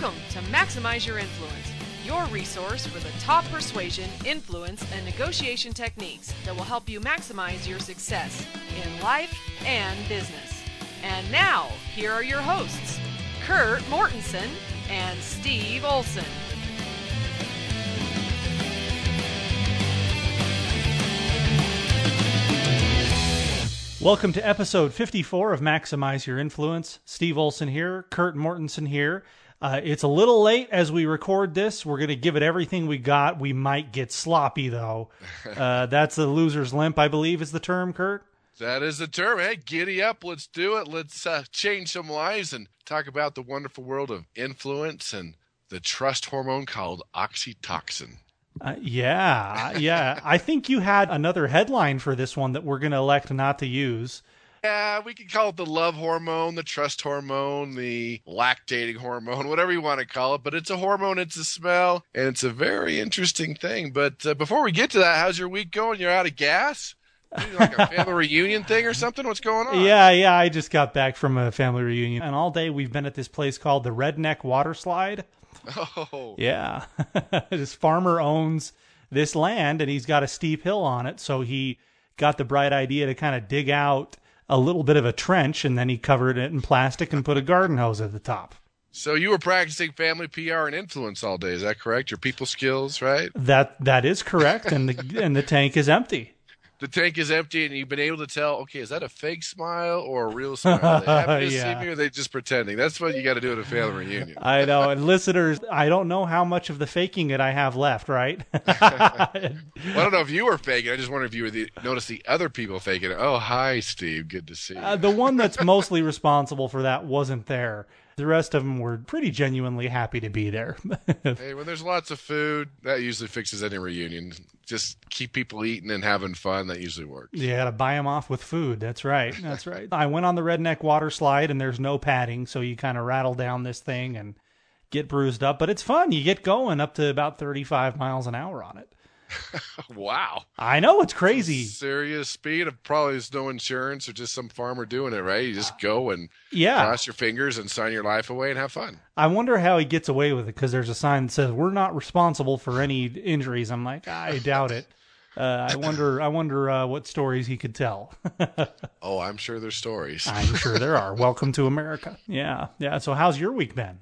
Welcome to Maximize Your Influence, your resource for the top persuasion, influence, and negotiation techniques that will help you maximize your success in life and business. And now, here are your hosts, Kurt Mortensen and Steve Olson. Welcome to episode 54 of Maximize Your Influence. Steve Olson here, Kurt Mortensen here. Uh, it's a little late as we record this. We're going to give it everything we got. We might get sloppy, though. Uh, that's the loser's limp, I believe, is the term, Kurt. That is the term. Hey, giddy up. Let's do it. Let's uh, change some lives and talk about the wonderful world of influence and the trust hormone called oxytocin. Uh, yeah, yeah. I think you had another headline for this one that we're going to elect not to use. Yeah, we could call it the love hormone, the trust hormone, the lactating hormone, whatever you want to call it. But it's a hormone, it's a smell, and it's a very interesting thing. But uh, before we get to that, how's your week going? You're out of gas? like a family reunion thing or something? What's going on? Yeah, yeah. I just got back from a family reunion, and all day we've been at this place called the Redneck Water Slide. Oh, Yeah. this farmer owns this land and he's got a steep hill on it. So he got the bright idea to kind of dig out a little bit of a trench and then he covered it in plastic and put a garden hose at the top. so you were practicing family PR and influence all day? Is that correct? Your people skills, right? That that is correct and the and the tank is empty. The tank is empty and you've been able to tell, okay, is that a fake smile or a real smile? Are they happy to Yeah. see me or are they just pretending? That's what you got to do at a family reunion. I know. And listeners, I don't know how much of the faking it I have left, right? Well, I don't know if you were faking. I just wonder if you were the, noticed the other people faking it. Oh, hi, Steve. Good to see you. Uh, the one that's mostly responsible for that wasn't there. The rest of them were pretty genuinely happy to be there. hey, when there's lots of food, that usually fixes any reunion. Just keep people eating and having fun. That usually works. You got to buy them off with food. That's right. That's right. I went on the redneck water slide and there's no padding, so you kind of rattle down this thing and get bruised up, but it's fun. You get going up to about 35 miles an hour on it. Wow. I know it's crazy. Serious speed of probably there's no insurance or just some farmer doing it, right? You just go and Yeah. cross your fingers and sign your life away and have fun. I wonder how he gets away with it because there's a sign that says we're not responsible for any injuries. I'm like, I doubt it. Uh, I wonder. I wonder uh, what stories he could tell. Oh, I'm sure there's stories. I'm sure there are. Welcome to America. Yeah, yeah. So, how's your week been?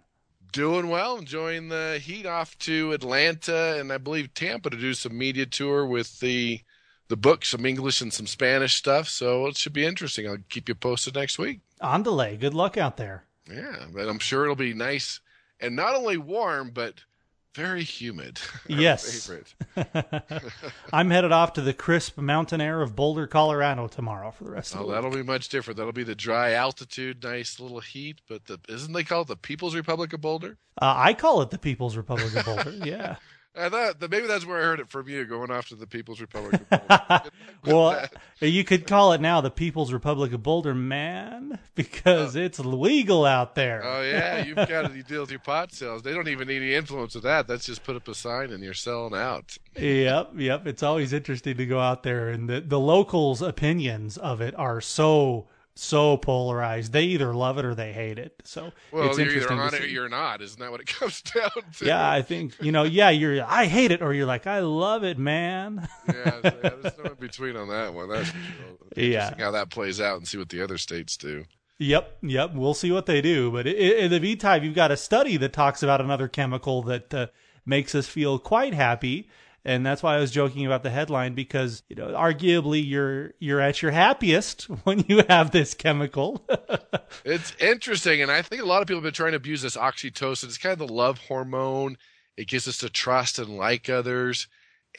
Doing well, enjoying the heat off to Atlanta and I believe Tampa to do some media tour with the the book, some English and some Spanish stuff. So it should be interesting. I'll keep you posted next week. On delay. Good luck out there. Yeah, but I'm sure it'll be nice and not only warm but very humid. Yes. I'm headed off to the crisp mountain air of Boulder, Colorado tomorrow for the rest of Oh, the week. that'll be much different. That'll be the dry altitude, nice little heat. But the isn't they call it the People's Republic of Boulder? Uh, I call it the People's Republic of Boulder. Yeah. I thought that maybe that's where I heard it from you, going off to the People's Republic of Boulder. Well, you could call it now the People's Republic of Boulder, man, because oh. it's legal out there. Oh yeah, you've got to deal with your pot sales. They don't even need any influence of that. That's just put up a sign and you're selling out. Yep, yep. It's always interesting to go out there, and the the locals' opinions of it are so so polarized. They either love it or they hate it. So Well, it's you're either interesting on to it or you're not. Isn't that what it comes down to? Yeah, I think you know. Yeah, you're. I hate it, or you're like, I love it, man. yeah. There's no in between on that one. That's. Yeah. How that plays out and see what the other states do. Yep, yep. We'll see what they do. But in the meantime, you've got a study that talks about another chemical that uh, makes us feel quite happy, and that's why I was joking about the headline because you know, arguably, you're you're at your happiest when you have this chemical. It's interesting, and I think a lot of people have been trying to abuse this oxytocin. It's kind of the love hormone. It gives us to trust and like others.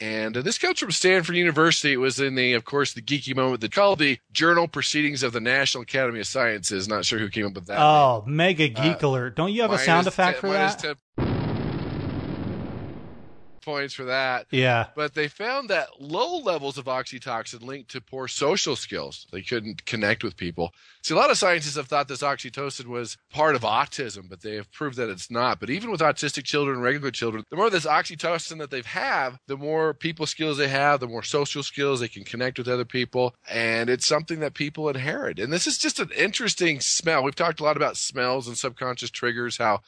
And uh, this comes from Stanford University. It was in the, of course, the geeky moment that called the Journal Proceedings of the National Academy of Sciences. Not sure who came up with that. oh, mega geek alert! Don't you have a sound effect 10 for that? 10 points for that. Yeah. But they found that low levels of oxytocin linked to poor social skills. They couldn't connect with people. See, a lot of scientists have thought this oxytocin was part of autism, but they have proved that it's not. But even with autistic children and regular children, the more this oxytocin that they have, the more people skills they have, the more social skills they can connect with other people. And it's something that people inherit. And this is just an interesting smell. We've talked a lot about smells and subconscious triggers, how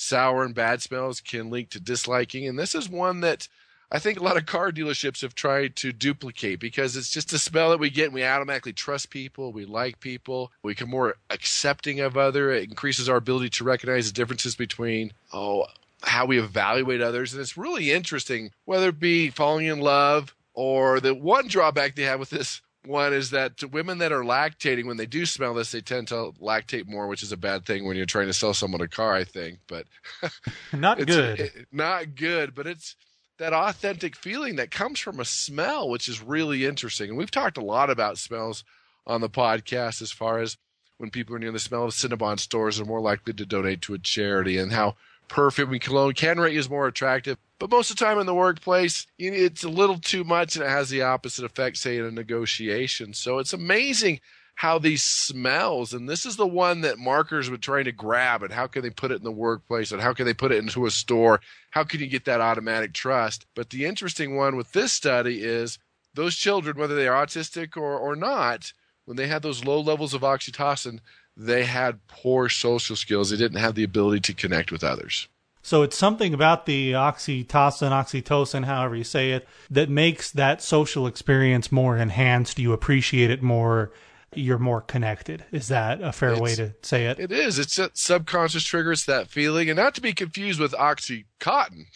sour and bad smells can link to disliking. And this is one that I think a lot of car dealerships have tried to duplicate because it's just a smell that we get and we automatically trust people, we like people, we become more accepting of other. It increases our ability to recognize the differences between oh how we evaluate others. And it's really interesting, whether it be falling in love or the one drawback they have with this one is that women that are lactating, when they do smell this, they tend to lactate more, which is a bad thing when you're trying to sell someone a car, I think. But not good. It, not good, but it's that authentic feeling that comes from a smell, which is really interesting. And we've talked a lot about smells on the podcast as far as when people are near the smell of Cinnabon stores are more likely to donate to a charity and how perfume and cologne can rate you more attractive. But most of the time in the workplace, it's a little too much and it has the opposite effect, say, in a negotiation. So it's amazing how these smells, and this is the one that marketers were trying to grab, and how can they put it in the workplace, and how can they put it into a store? How can you get that automatic trust? But the interesting one with this study is those children, whether they are autistic or, or not, when they had those low levels of oxytocin, they had poor social skills. They didn't have the ability to connect with others. So it's something about the oxytocin, oxytocin, however you say it, that makes that social experience more enhanced. You appreciate it more you're more connected. Is that a fair it's, way to say it? It is. It's a subconscious triggers that feeling, and not to be confused with oxycontin.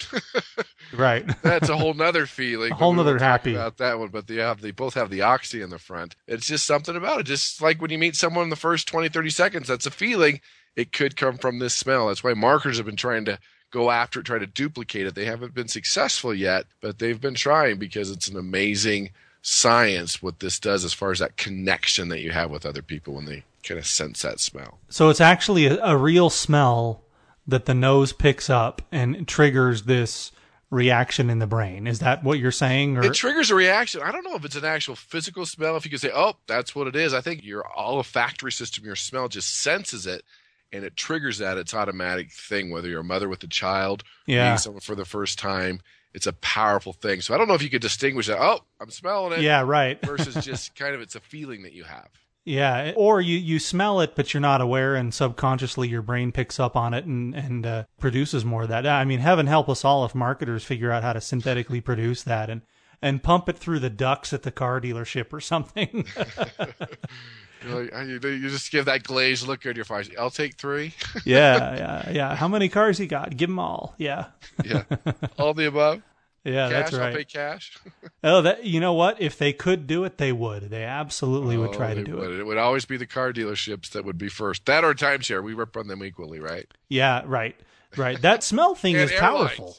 right. That's a whole nother feeling. A whole nother happy about that one, but they have they both have the oxy in the front. It's just something about it. Just like when you meet someone in the first 20, 30 seconds, that's a feeling. It could come from this smell. That's why marketers have been trying to go after it, try to duplicate it. They haven't been successful yet, but they've been trying because it's an amazing science what this does as far as that connection that you have with other people when they kind of sense that smell. So it's actually a, a real smell that the nose picks up and triggers this reaction in the brain. Is that what you're saying? Or? It triggers a reaction. I don't know if it's an actual physical smell. If you could say, "Oh, that's what it is," I think your olfactory system, your smell, just senses it and it triggers that. It's automatic thing. Whether you're a mother with a child, yeah, meeting someone for the first time, it's a powerful thing. So I don't know if you could distinguish that. Oh, I'm smelling it. Yeah, right. versus just kind of it's a feeling that you have. Yeah, or you you smell it, but you're not aware, and subconsciously your brain picks up on it and and uh, produces more of that. I mean, heaven help us all if marketers figure out how to synthetically produce that and and pump it through the ducts at the car dealership or something. you just give that glazed look at your face. I'll take three. yeah, yeah, yeah. How many cars he got? Give them all. Yeah. yeah. All the above. Yeah, cash, that's right. I'll pay cash. oh, that you know what? If they could do it, they would. They absolutely oh, would try to do would. it. It would always be the car dealerships that would be first. That or timeshare. We rip on them equally, right? Yeah, right, right. That smell thing is airlines. powerful.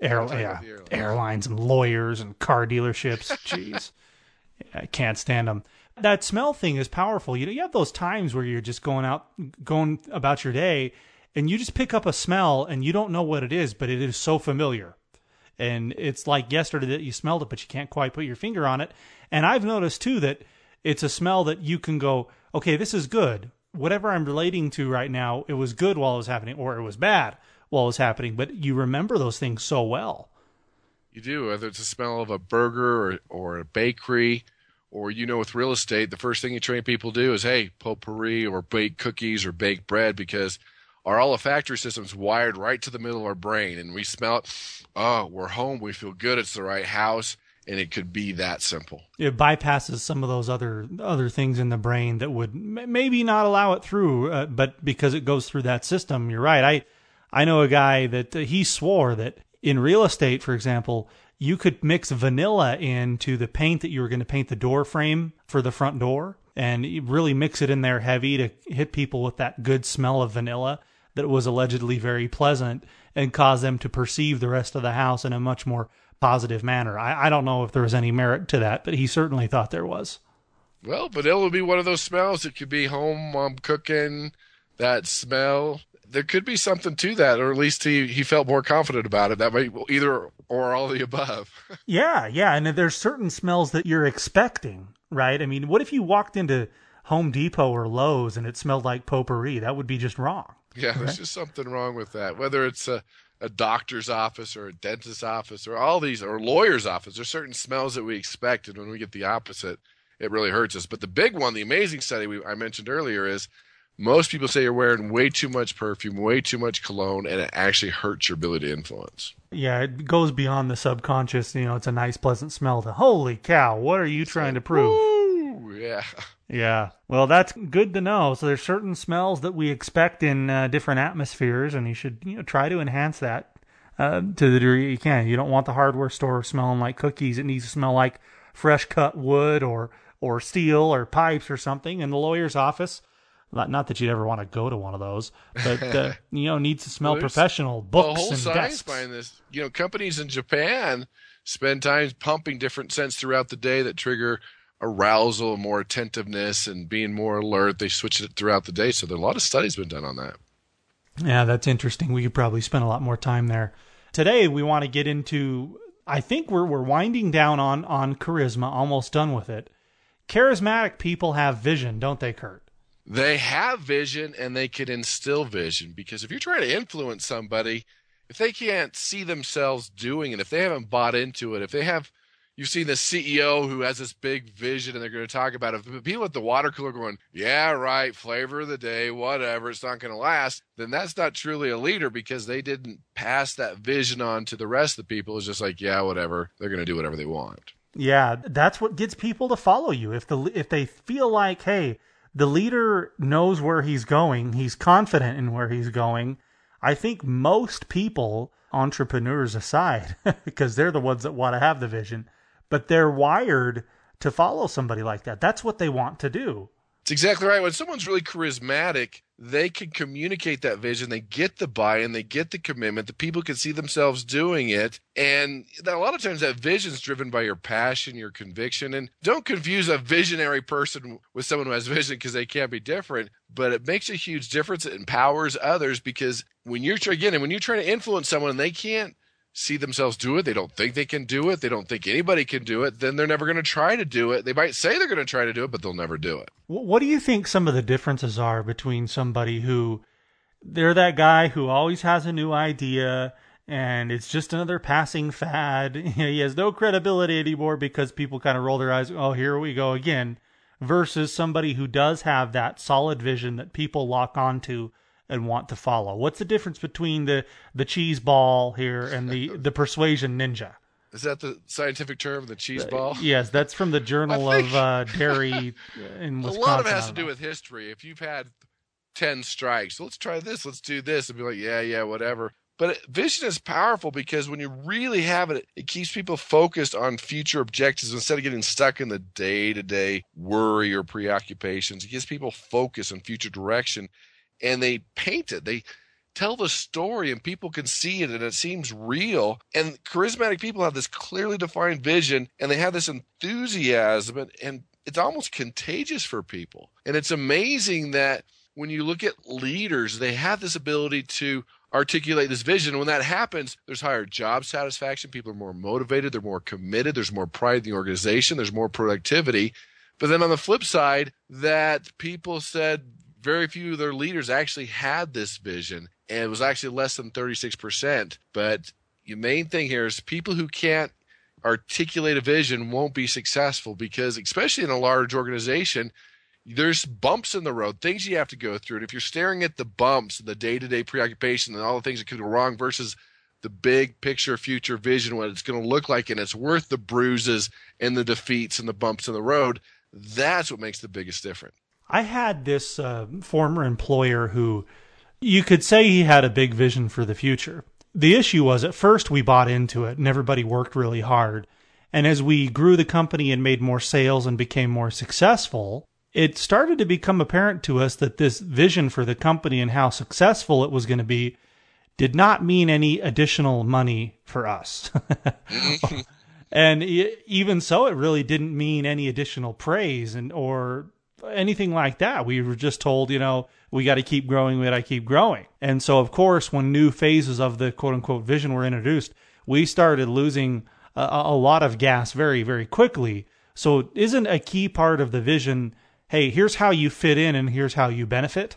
Air, yeah, airlines. airlines and lawyers and car dealerships. Jeez, I can't stand them that smell thing is powerful. You know, you have those times where you're just going out, going about your day, and you just pick up a smell and you don't know what it is, but it is so familiar. And it's like yesterday that you smelled it, but you can't quite put your finger on it. And I've noticed too that it's a smell that you can go, okay, this is good. Whatever I'm relating to right now, it was good while it was happening, or it was bad while it was happening. But you remember those things so well. You do, whether it's the smell of a burger or, or a bakery or you know with real estate the first thing you train people to do is hey potpourri or bake cookies or bake bread because our olfactory system's wired right to the middle of our brain and we smell it. Oh we're home. We feel good. It's the right house. And it could be that simple. It bypasses some of those other other things in the brain that would maybe not allow it through uh, but because it goes through that system you're right. I i know a guy that uh, he swore that in real estate for example you could mix vanilla into the paint that you were going to paint the door frame for the front door and really mix it in there heavy to hit people with that good smell of vanilla that was allegedly very pleasant and cause them to perceive the rest of the house in a much more positive manner. I, I don't know if there was any merit to that, but he certainly thought there was. Well, vanilla would be one of those smells. It could be home mom cooking, that smell there could be something to that, or at least he he felt more confident about it. That might either or all the above. yeah, yeah, and there's certain smells that you're expecting, right? I mean, what if you walked into Home Depot or Lowe's and it smelled like potpourri? That would be just wrong. Yeah, right? there's just something wrong with that. Whether it's a a doctor's office or a dentist's office or all these or lawyer's office, there's certain smells that we expect, and when we get the opposite, it really hurts us. But the big one, the amazing study we, I mentioned earlier, is most people say you're wearing way too much perfume, way too much cologne, and it actually hurts your ability to influence. Yeah, it goes beyond the subconscious. You know, it's a nice, pleasant smell to, holy cow, what are you trying to prove? Woo, yeah. Yeah. Well, that's good to know. So there's certain smells that we expect in uh, different atmospheres, and you should you know try to enhance that uh, to the degree you can. You don't want the hardware store smelling like cookies. It needs to smell like fresh cut wood or or steel or pipes or something. In the lawyer's office, not, not that you'd ever want to go to one of those, but uh, you know needs to smell Well, professional. Books the whole and science desks. behind this. You know, companies in Japan spend time pumping different scents throughout the day that trigger arousal, more attentiveness, and being more alert. They switch it throughout the day. So there are a lot of studies been done on that. Yeah, that's interesting. We could probably spend a lot more time there. Today we want to get into I think we're we're winding down on on charisma, almost done with it. Charismatic people have vision, don't they, Kurt? They have vision and they can instill vision because if you're trying to influence somebody, if they can't see themselves doing it, if they haven't bought into it, if they have, you've seen the CEO who has this big vision and they're going to talk about it. If people at the water cooler going, yeah, right, flavor of the day, whatever, it's not going to last, then that's not truly a leader because they didn't pass that vision on to the rest of the people. It's just like, yeah, whatever, they're going to do whatever they want. Yeah, that's what gets people to follow you. If the if they feel like, hey, the leader knows where he's going, he's confident in where he's going. I think most people, entrepreneurs aside, because they're the ones that want to have the vision, but they're wired to follow somebody like that. That's what they want to do. It's exactly right. When someone's really charismatic, they can communicate that vision. They get the buy-in, they get the commitment. The people can see themselves doing it, and a lot of times that vision is driven by your passion, your conviction. And don't confuse a visionary person with someone who has vision because they can't be different. But it makes a huge difference. It empowers others because when you're trying again, and when you're trying to influence someone, and they can't see themselves do it. They don't think they can do it. They don't think anybody can do it. Then they're never going to try to do it. They might say they're going to try to do it, but they'll never do it. What do you think some of the differences are between somebody who they're that guy who always has a new idea and it's just another passing fad. he has no credibility anymore because people kind of roll their eyes, oh, here we go again, versus somebody who does have that solid vision that people lock onto and want to follow. What's the difference between the the cheese ball here and the the persuasion ninja? Is that the scientific term, the cheese ball? Yes, that's from the Journal of uh, Dairy in Wisconsin. a lot of it has to do with history. If you've had 10 strikes, let's try this, let's do this, and be like, yeah, yeah, whatever. But vision is powerful because when you really have it, it keeps people focused on future objectives instead of getting stuck in the day to day worry or preoccupations. It gives people focus on future direction and they paint it. They tell the story and people can see it and it seems real. And charismatic people have this clearly defined vision and they have this enthusiasm and, and it's almost contagious for people. And it's amazing that when you look at leaders, they have this ability to articulate this vision. When that happens, there's higher job satisfaction. People are more motivated. They're more committed. There's more pride in the organization. There's more productivity. But then on the flip side, that people said very few of their leaders actually had this vision, and it was actually less than 36%. But the main thing here is people who can't articulate a vision won't be successful because, especially in a large organization, there's bumps in the road, things you have to go through. And if you're staring at the bumps, the day to day preoccupation, and all the things that could go wrong versus the big picture future vision, what it's going to look like, and it's worth the bruises and the defeats and the bumps in the road, that's what makes the biggest difference. I had this uh, former employer who you could say he had a big vision for the future. The issue was at first we bought into it and everybody worked really hard. And as we grew the company and made more sales and became more successful, it started to become apparent to us that this vision for the company and how successful it was going to be did not mean any additional money for us. and e- even so, it really didn't mean any additional praise and or anything like that. We were just told, you know, we got to keep growing, we got to keep growing. And so, of course, when new phases of the quote unquote vision were introduced, we started losing a, a lot of gas very, very quickly. So, isn't a key part of the vision, hey, here's how you fit in and here's how you benefit?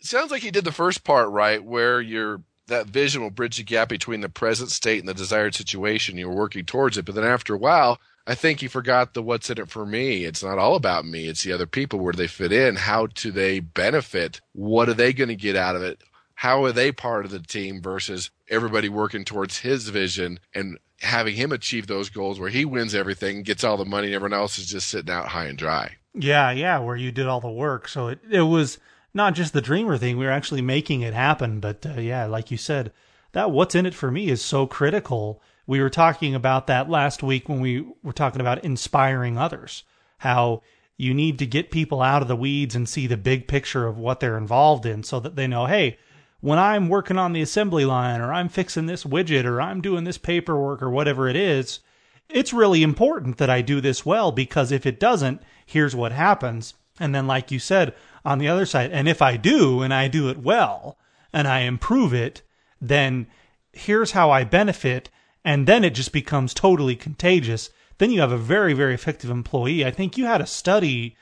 It sounds like you did the first part right, where your that vision will bridge the gap between the present state and the desired situation. You're working towards it, but then after a while, I think he forgot the what's in it for me. It's not all about me. It's the other people. Where do they fit in? How do they benefit? What are they going to get out of it? How are they part of the team versus everybody working towards his vision and having him achieve those goals where he wins everything, gets all the money, and everyone else is just sitting out high and dry. Yeah, yeah, where you did all the work. So it, it was not just the dreamer thing. We were actually making it happen. But uh, yeah, like you said, that what's in it for me is so critical. We were talking about that last week when we were talking about inspiring others, how you need to get people out of the weeds and see the big picture of what they're involved in so that they know, hey, when I'm working on the assembly line or I'm fixing this widget or I'm doing this paperwork or whatever it is, it's really important that I do this well because if it doesn't, here's what happens. And then, like you said, on the other side, and if I do and I do it well and I improve it, then here's how I benefit. And then it just becomes totally contagious. Then you have a very, very effective employee. I think you had a study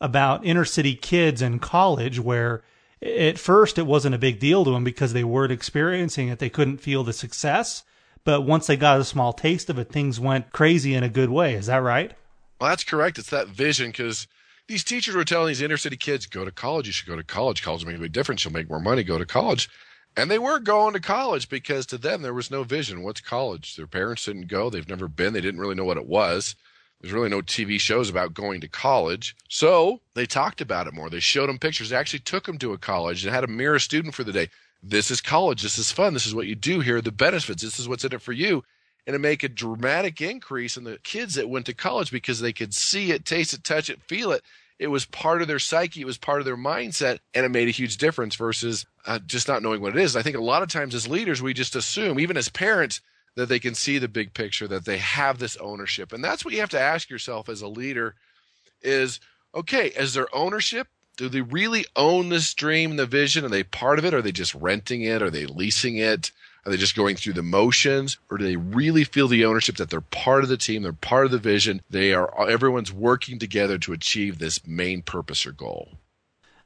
about inner city kids in college where at first it wasn't a big deal to them because they weren't experiencing it. They couldn't feel the success. But once they got a small taste of it, things went crazy in a good way. Is that right? Well, that's correct. It's that vision because these teachers were telling these inner city kids, go to college. You should go to college. College will make a big difference. You'll make more money. Go to college. And they were going to college because to them there was no vision. What's college? Their parents didn't go. They've never been. They didn't really know what it was. There's really no TV shows about going to college. So they talked about it more. They showed them pictures. They actually took them to a college and had a mirror student for the day. This is college. This is fun. This is what you do. Here the benefits. This is what's in it for you. And to make a dramatic increase in the kids that went to college because they could see it, taste it, touch it, feel it. It was part of their psyche. It was part of their mindset. And it made a huge difference versus uh, just not knowing what it is. I think a lot of times as leaders, we just assume, even as parents, that they can see the big picture, that they have this ownership. And that's what you have to ask yourself as a leader is okay, is their ownership, do they really own this dream, the vision? Are they part of it? Are they just renting it? Are they leasing it? Are they just going through the motions? Or do they really feel the ownership that they're part of the team, they're part of the vision, they are everyone's working together to achieve this main purpose or goal?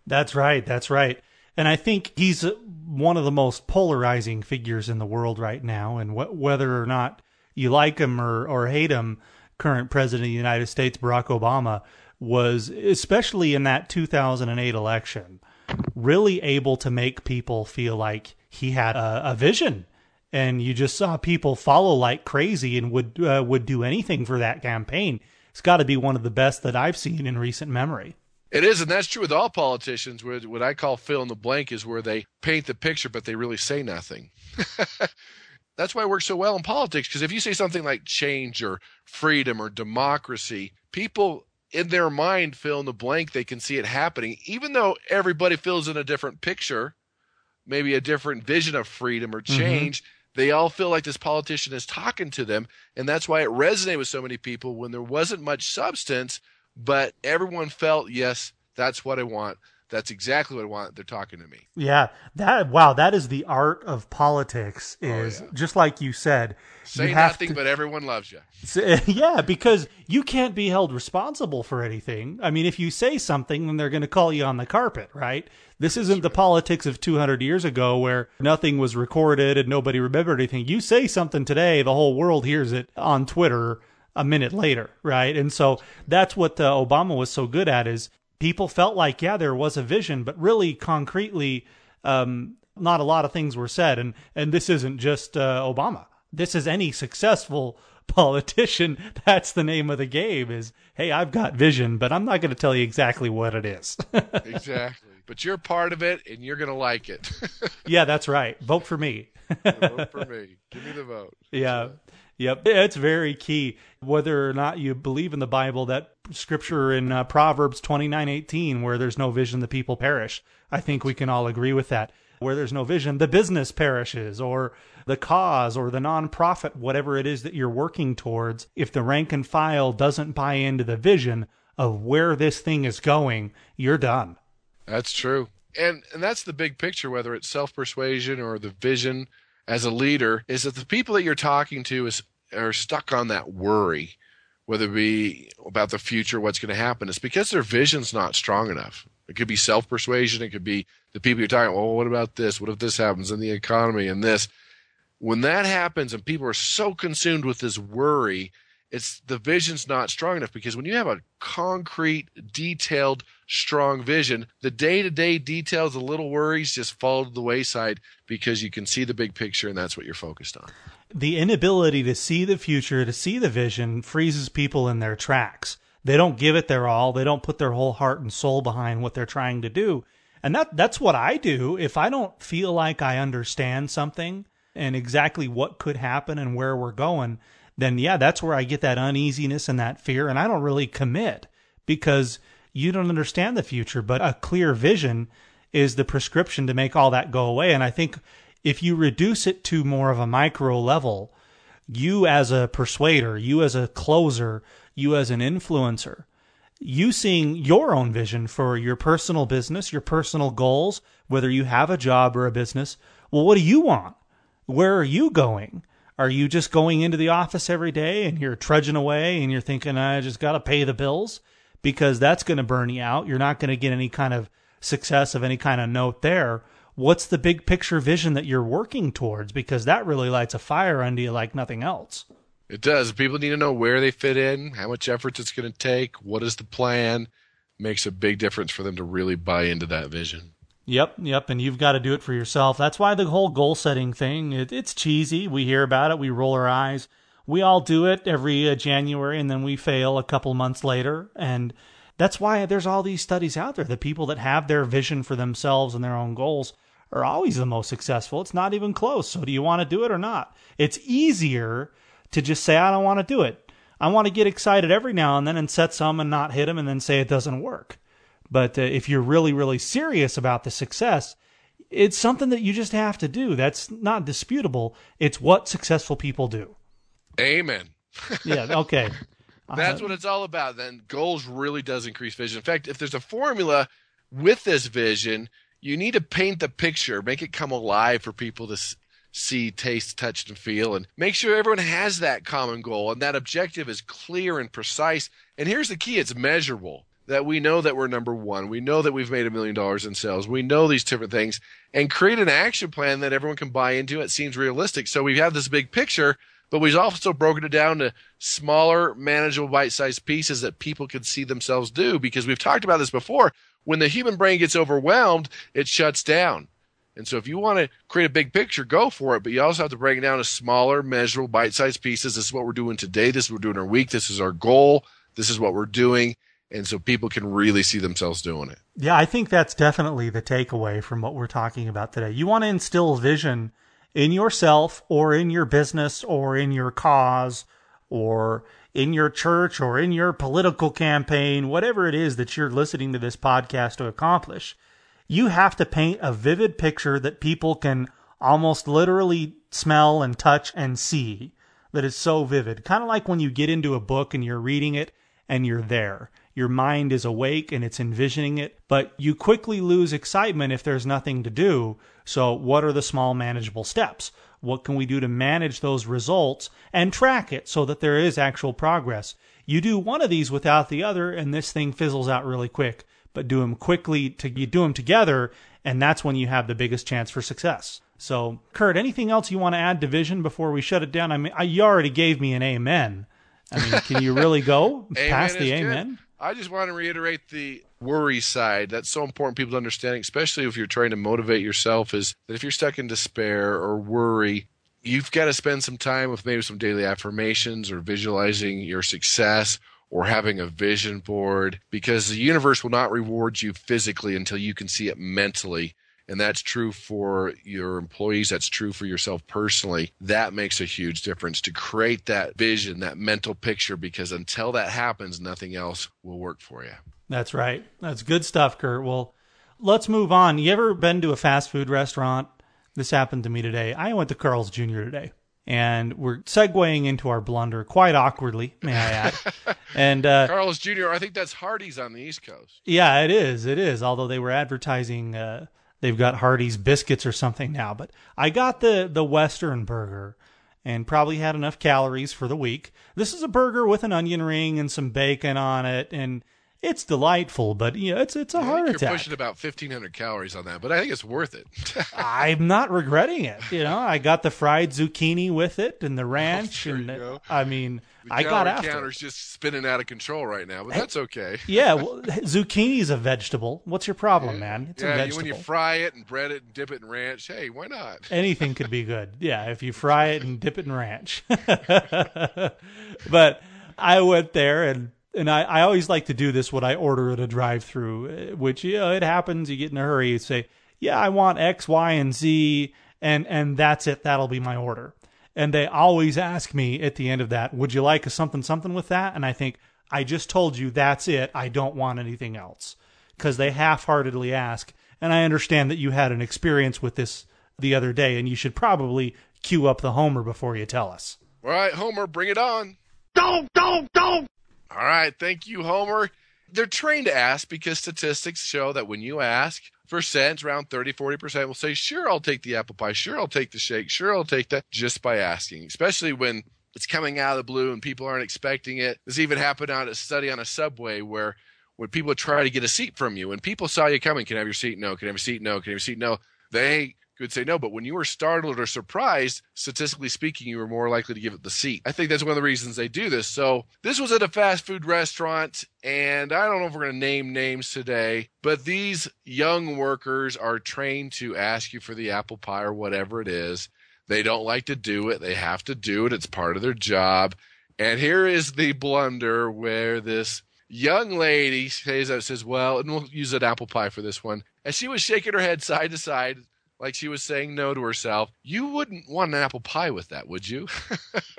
That's right. That's right. And I think he's one of the most polarizing figures in the world right now. And wh- whether or not you like him or, or hate him, current president of the United States, Barack Obama, was, especially in that 2008 election, really able to make people feel like he had a, a vision. And you just saw people follow like crazy and would uh, would do anything for that campaign. It's got to be one of the best that I've seen in recent memory. It is, and that's true with all politicians. Where what I call fill in the blank is where they paint the picture, but they really say nothing. that's why it works so well in politics. Because if you say something like change or freedom or democracy, people in their mind fill in the blank. They can see it happening, even though everybody fills in a different picture, maybe a different vision of freedom or mm-hmm. change. Mm-hmm. They all feel like this politician is talking to them, and that's why it resonated with so many people when there wasn't much substance but everyone felt, yes, that's what I want. That's exactly what I want. They're talking to me. Yeah, that wow, that is the art of politics. Oh, is oh, yeah. just like you said. Say you nothing, to, but everyone loves you. Yeah, because you can't be held responsible for anything. I mean, if you say something, then they're going to call you on the carpet, right? This isn't the politics of 200 years ago where nothing was recorded and nobody remembered anything. You say something today, the whole world hears it on Twitter a minute later, right? And so that's what uh, Obama was so good at is people felt like yeah there was a vision, but really concretely, um, not a lot of things were said. And and this isn't just uh, Obama. This is any successful politician. That's the name of the game. Is hey, I've got vision, but I'm not going to tell you exactly what it is. exactly. But you're part of it, and you're going to like it. yeah, that's right. Vote for me. vote for me. Give me the vote. Yeah. Yep, it's very key. Whether or not you believe in the Bible, that scripture in uh, Proverbs twenty nine eighteen, where there's no vision, the people perish. I think we can all agree with that. Where there's no vision, the business perishes, or the cause, or the nonprofit, whatever it is that you're working towards. If the rank and file doesn't buy into the vision of where this thing is going, you're done. That's true. And and that's the big picture, whether it's self persuasion or the vision as a leader is that the people that you're talking to is are stuck on that worry, whether it be about the future, what's going to happen. It's because their vision's not strong enough. It could be self persuasion. It could be the people you're talking. Oh, what about this? What if this happens in the economy and this? When that happens, and people are so consumed with this worry, it's the vision's not strong enough because when you have a concrete, detailed, strong vision, the day to day details, the little worries just fall to the wayside because you can see the big picture and that's what you're focused on. The inability to see the future, to see the vision, freezes people in their tracks. They don't give it their all. They don't put their whole heart and soul behind what they're trying to do. And that that's what I do. If I don't feel like I understand something and exactly what could happen and where we're going, then yeah, that's where I get that uneasiness and that fear and I don't really commit because you don't understand the future, but a clear vision is the prescription to make all that go away. And I think if you reduce it to more of a micro level, you as a persuader, you as a closer, you as an influencer, you seeing your own vision for your personal business, your personal goals, whether you have a job or a business. Well, what do you want? Where are you going? Are you just going into the office every day and you're trudging away and you're thinking, I just got to pay the bills? Because that's going to burn you out. You're not going to get any kind of success of any kind of note there. What's the big picture vision that you're working towards? Because that really lights a fire under you like nothing else. It does. People need to know where they fit in, how much effort it's going to take, what is the plan. Makes a big difference for them to really buy into that vision. Yep, yep, and you've got to do it for yourself. That's why the whole goal setting thing, it, it's cheesy. We hear about it, we roll our eyes. We all do it every uh, January and then we fail a couple months later and that's why there's all these studies out there. The people that have their vision for themselves and their own goals are always the most successful. It's not even close. So do you want to do it or not? It's easier to just say, I don't want to do it. I want to get excited every now and then and set some and not hit them and then say it doesn't work. But uh, if you're really, really serious about the success, it's something that you just have to do. That's not disputable. It's what successful people do. Amen. yeah, okay. That's uh, what it's all about. Then goals really does increase vision. In fact, if there's a formula with this vision, you need to paint the picture, make it come alive for people to see, taste, touch, and feel, and make sure everyone has that common goal and that objective is clear and precise. And here's the key it's measurable. That we know that we're number one. We know that we've made a million dollars in sales. We know these different things and create an action plan that everyone can buy into. It seems realistic. So we have this big picture, but we've also broken it down to smaller, manageable, bite sized pieces that people can see themselves do because we've talked about this before. When the human brain gets overwhelmed, it shuts down. And so if you want to create a big picture, go for it. But you also have to break it down to smaller, measurable, bite-sized pieces. This is what we're doing today. This is what we're doing our week. This is our goal. This is what we're doing. And so people can really see themselves doing it. Yeah, I think that's definitely the takeaway from what we're talking about today. You want to instill vision in yourself or in your business or in your cause or in your church or in your political campaign, whatever it is that you're listening to this podcast to accomplish you have to paint a vivid picture that people can almost literally smell and touch and see that is so vivid. Kind of like when you get into a book and you're reading it and you're there. Your mind is awake and it's envisioning it, but you quickly lose excitement if there's nothing to do. So, what are the small manageable steps? What can we do to manage those results and track it so that there is actual progress? You do one of these without the other, and this thing fizzles out really quick but do them quickly to you do them together and that's when you have the biggest chance for success. So, Kurt, anything else you want to add to vision before we shut it down? I mean, I, you already gave me an amen. I mean, can you really go past the amen? Good. I just want to reiterate the worry side. That's so important people to understand, especially if you're trying to motivate yourself, is that if you're stuck in despair or worry, you've got to spend some time with maybe some daily affirmations or visualizing your success or having a vision board because the universe will not reward you physically until you can see it mentally. And that's true for your employees. That's true for yourself personally. That makes a huge difference to create that vision, that mental picture, because until that happens, nothing else will work for you. That's right. That's good stuff, Kurt. Well, let's move on. You ever been to a fast food restaurant? This happened to me today. I went to Carl's Jr. today and we're segueing into our blunder quite awkwardly, may I add. and uh, Carl's Jr. I think that's Hardee's on the East Coast. Yeah, it is. It is. Although they were advertising, uh, they've got Hardee's biscuits or something now. But I got the the Western burger, and probably had enough calories for the week. This is a burger with an onion ring and some bacon on it, and it's delightful, but you know, it's it's a I heart think you're attack. pushing about 1,500 calories on that, but I think it's worth it. I'm not regretting it. You know, I got the fried zucchini with it and the oh, ranch, there and you go. I mean, I got after. counter's just spinning out of control right now, but that's okay. Yeah, well, zucchini's a vegetable. What's your problem, man? It's a yeah, you, vegetable. when you fry it and bread it and dip it in ranch, hey, why not? Anything could be good. Yeah, if you fry it and dip it in ranch. but I went there and and I, I always like to do this when I order at a drive through, eh, which you know, it happens, you get in a hurry, you say, Yeah, I want X, Y, and Z and and that's it, that'll be my order. And they always ask me at the end of that, Would you like a something something with that? And I think, I just told you that's it. I don't want anything else. Because they half heartedly ask. And I understand that you had an experience with this the other day, and you should probably cue up the Homer before you tell us. All right, Homer, bring it on. Don't, don't, don't. All right, thank you, Homer. They're trained to ask because statistics show that when you ask for cents, around 30, 40% will say, sure, I'll take the apple pie. Sure, I'll take the shake. Sure, I'll take that just by asking, especially when it's coming out of the blue and people aren't expecting it. This even happened on a study on a subway where when people try to get a seat from you, when people saw you coming, can I have your seat? No. Can I have your seat? No. Can I have your seat? No. They could say no. But when you were startled or surprised, statistically speaking, you were more likely to give it the seat. I think that's one of the reasons they do this. So this was at a fast food restaurant, and I don't know if we're going to name names today, but these young workers are trained to ask you for the apple pie or whatever it is. They don't like to do it. They have to do it. It's part of their job. And here is the blunder where this young lady says, says, well, and we'll use an apple pie for this one. As she was shaking her head side to side, like she was saying no to herself, you wouldn't want an apple pie with that, would you?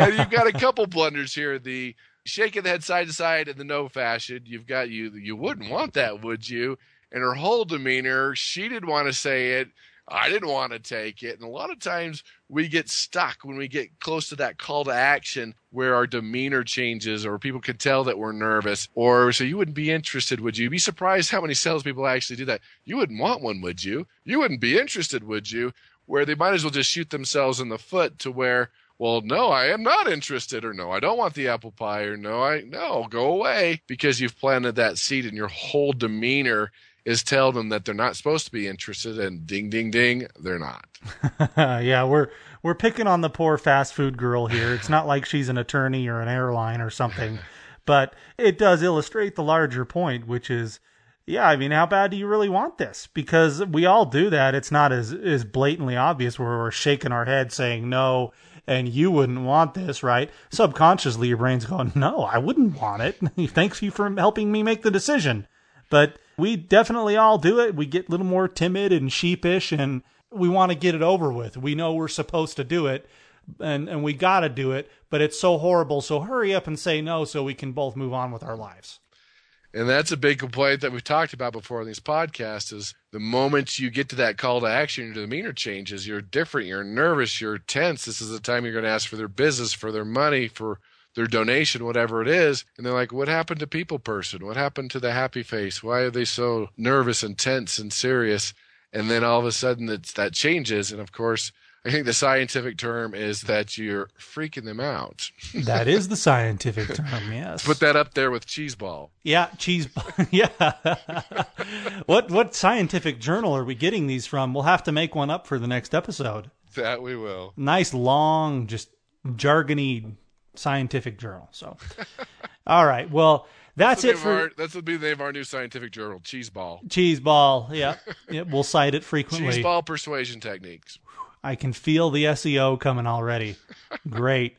and you've got a couple blunders here. The shaking the head side to side in the no fashion. You've got you, you wouldn't want that, would you? And her whole demeanor, she didn't want to say it. I didn't want to take it. And a lot of times we get stuck when we get close to that call to action where our demeanor changes or people can tell that we're nervous or so you wouldn't be interested, would you? You'd be surprised how many salespeople actually do that. You wouldn't want one, would you? You wouldn't be interested, would you? Where they might as well just shoot themselves in the foot to where, well, no, I am not interested, or no, I don't want the apple pie, or no, I no, go away because you've planted that seed and your whole demeanor is tell them that they're not supposed to be interested and ding ding ding they're not yeah, we're we're picking on the poor fast food girl here. It's not like she's an attorney or an airline or something, but it does illustrate the larger point, which is yeah, I mean, how bad do you really want this? Because we all do that. It's not as as blatantly obvious where we're shaking our head saying no and you wouldn't want this, right? Subconsciously your brain's going, "No, I wouldn't want it. Thanks you for helping me make the decision." But we definitely all do it. We get a little more timid and sheepish and we want to get it over with. We know we're supposed to do it and, and we got to do it, but it's so horrible. So hurry up and say no so we can both move on with our lives. and that's a big complaint that we've talked about before in these podcasts is the moment you get to that call to action your demeanor changes you're different you're nervous you're tense this is the time you're going to ask for their business for their money for their donation, whatever it is. And they're like, what happened to people person? What happened to the happy face? Why are they so nervous and tense and serious? And then all of a sudden it's, that changes. And of course, I think the scientific term is that you're freaking them out. That is the scientific term, yes. Put that up there with cheese ball. Yeah, cheese. yeah. what what scientific journal are we getting these from? We'll have to make one up for the next episode. That we will. Nice long, just jargony scientific journal. So, all right. Well, that's, the it for our, that's the name of our new scientific journal, cheese ball. cheese ball. Yeah, yeah. We'll cite it frequently. Cheese ball persuasion techniques. I can feel the SEO coming already. Great.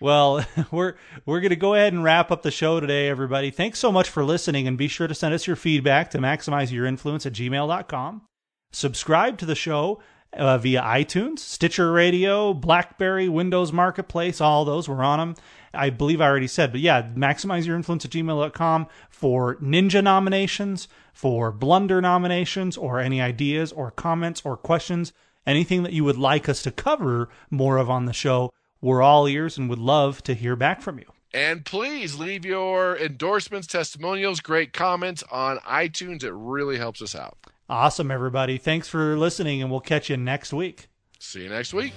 Well, we're we're going to go ahead and wrap up the show today, everybody. Thanks so much for listening, and be sure to send us your feedback to maximize your influence at gmail.com. Subscribe to the show uh, via iTunes, Stitcher Radio, BlackBerry, Windows Marketplace, all those. We're on them. I believe I already said, but yeah, maximize your influence at gmail.com for ninja nominations, for blunder nominations, or any ideas or comments or questions, anything that you would like us to cover more of on the show. We're all ears and would love to hear back from you. And please leave your endorsements, testimonials, great comments on iTunes. It really helps us out. Awesome, everybody. Thanks for listening, and we'll catch you next week. See you next week.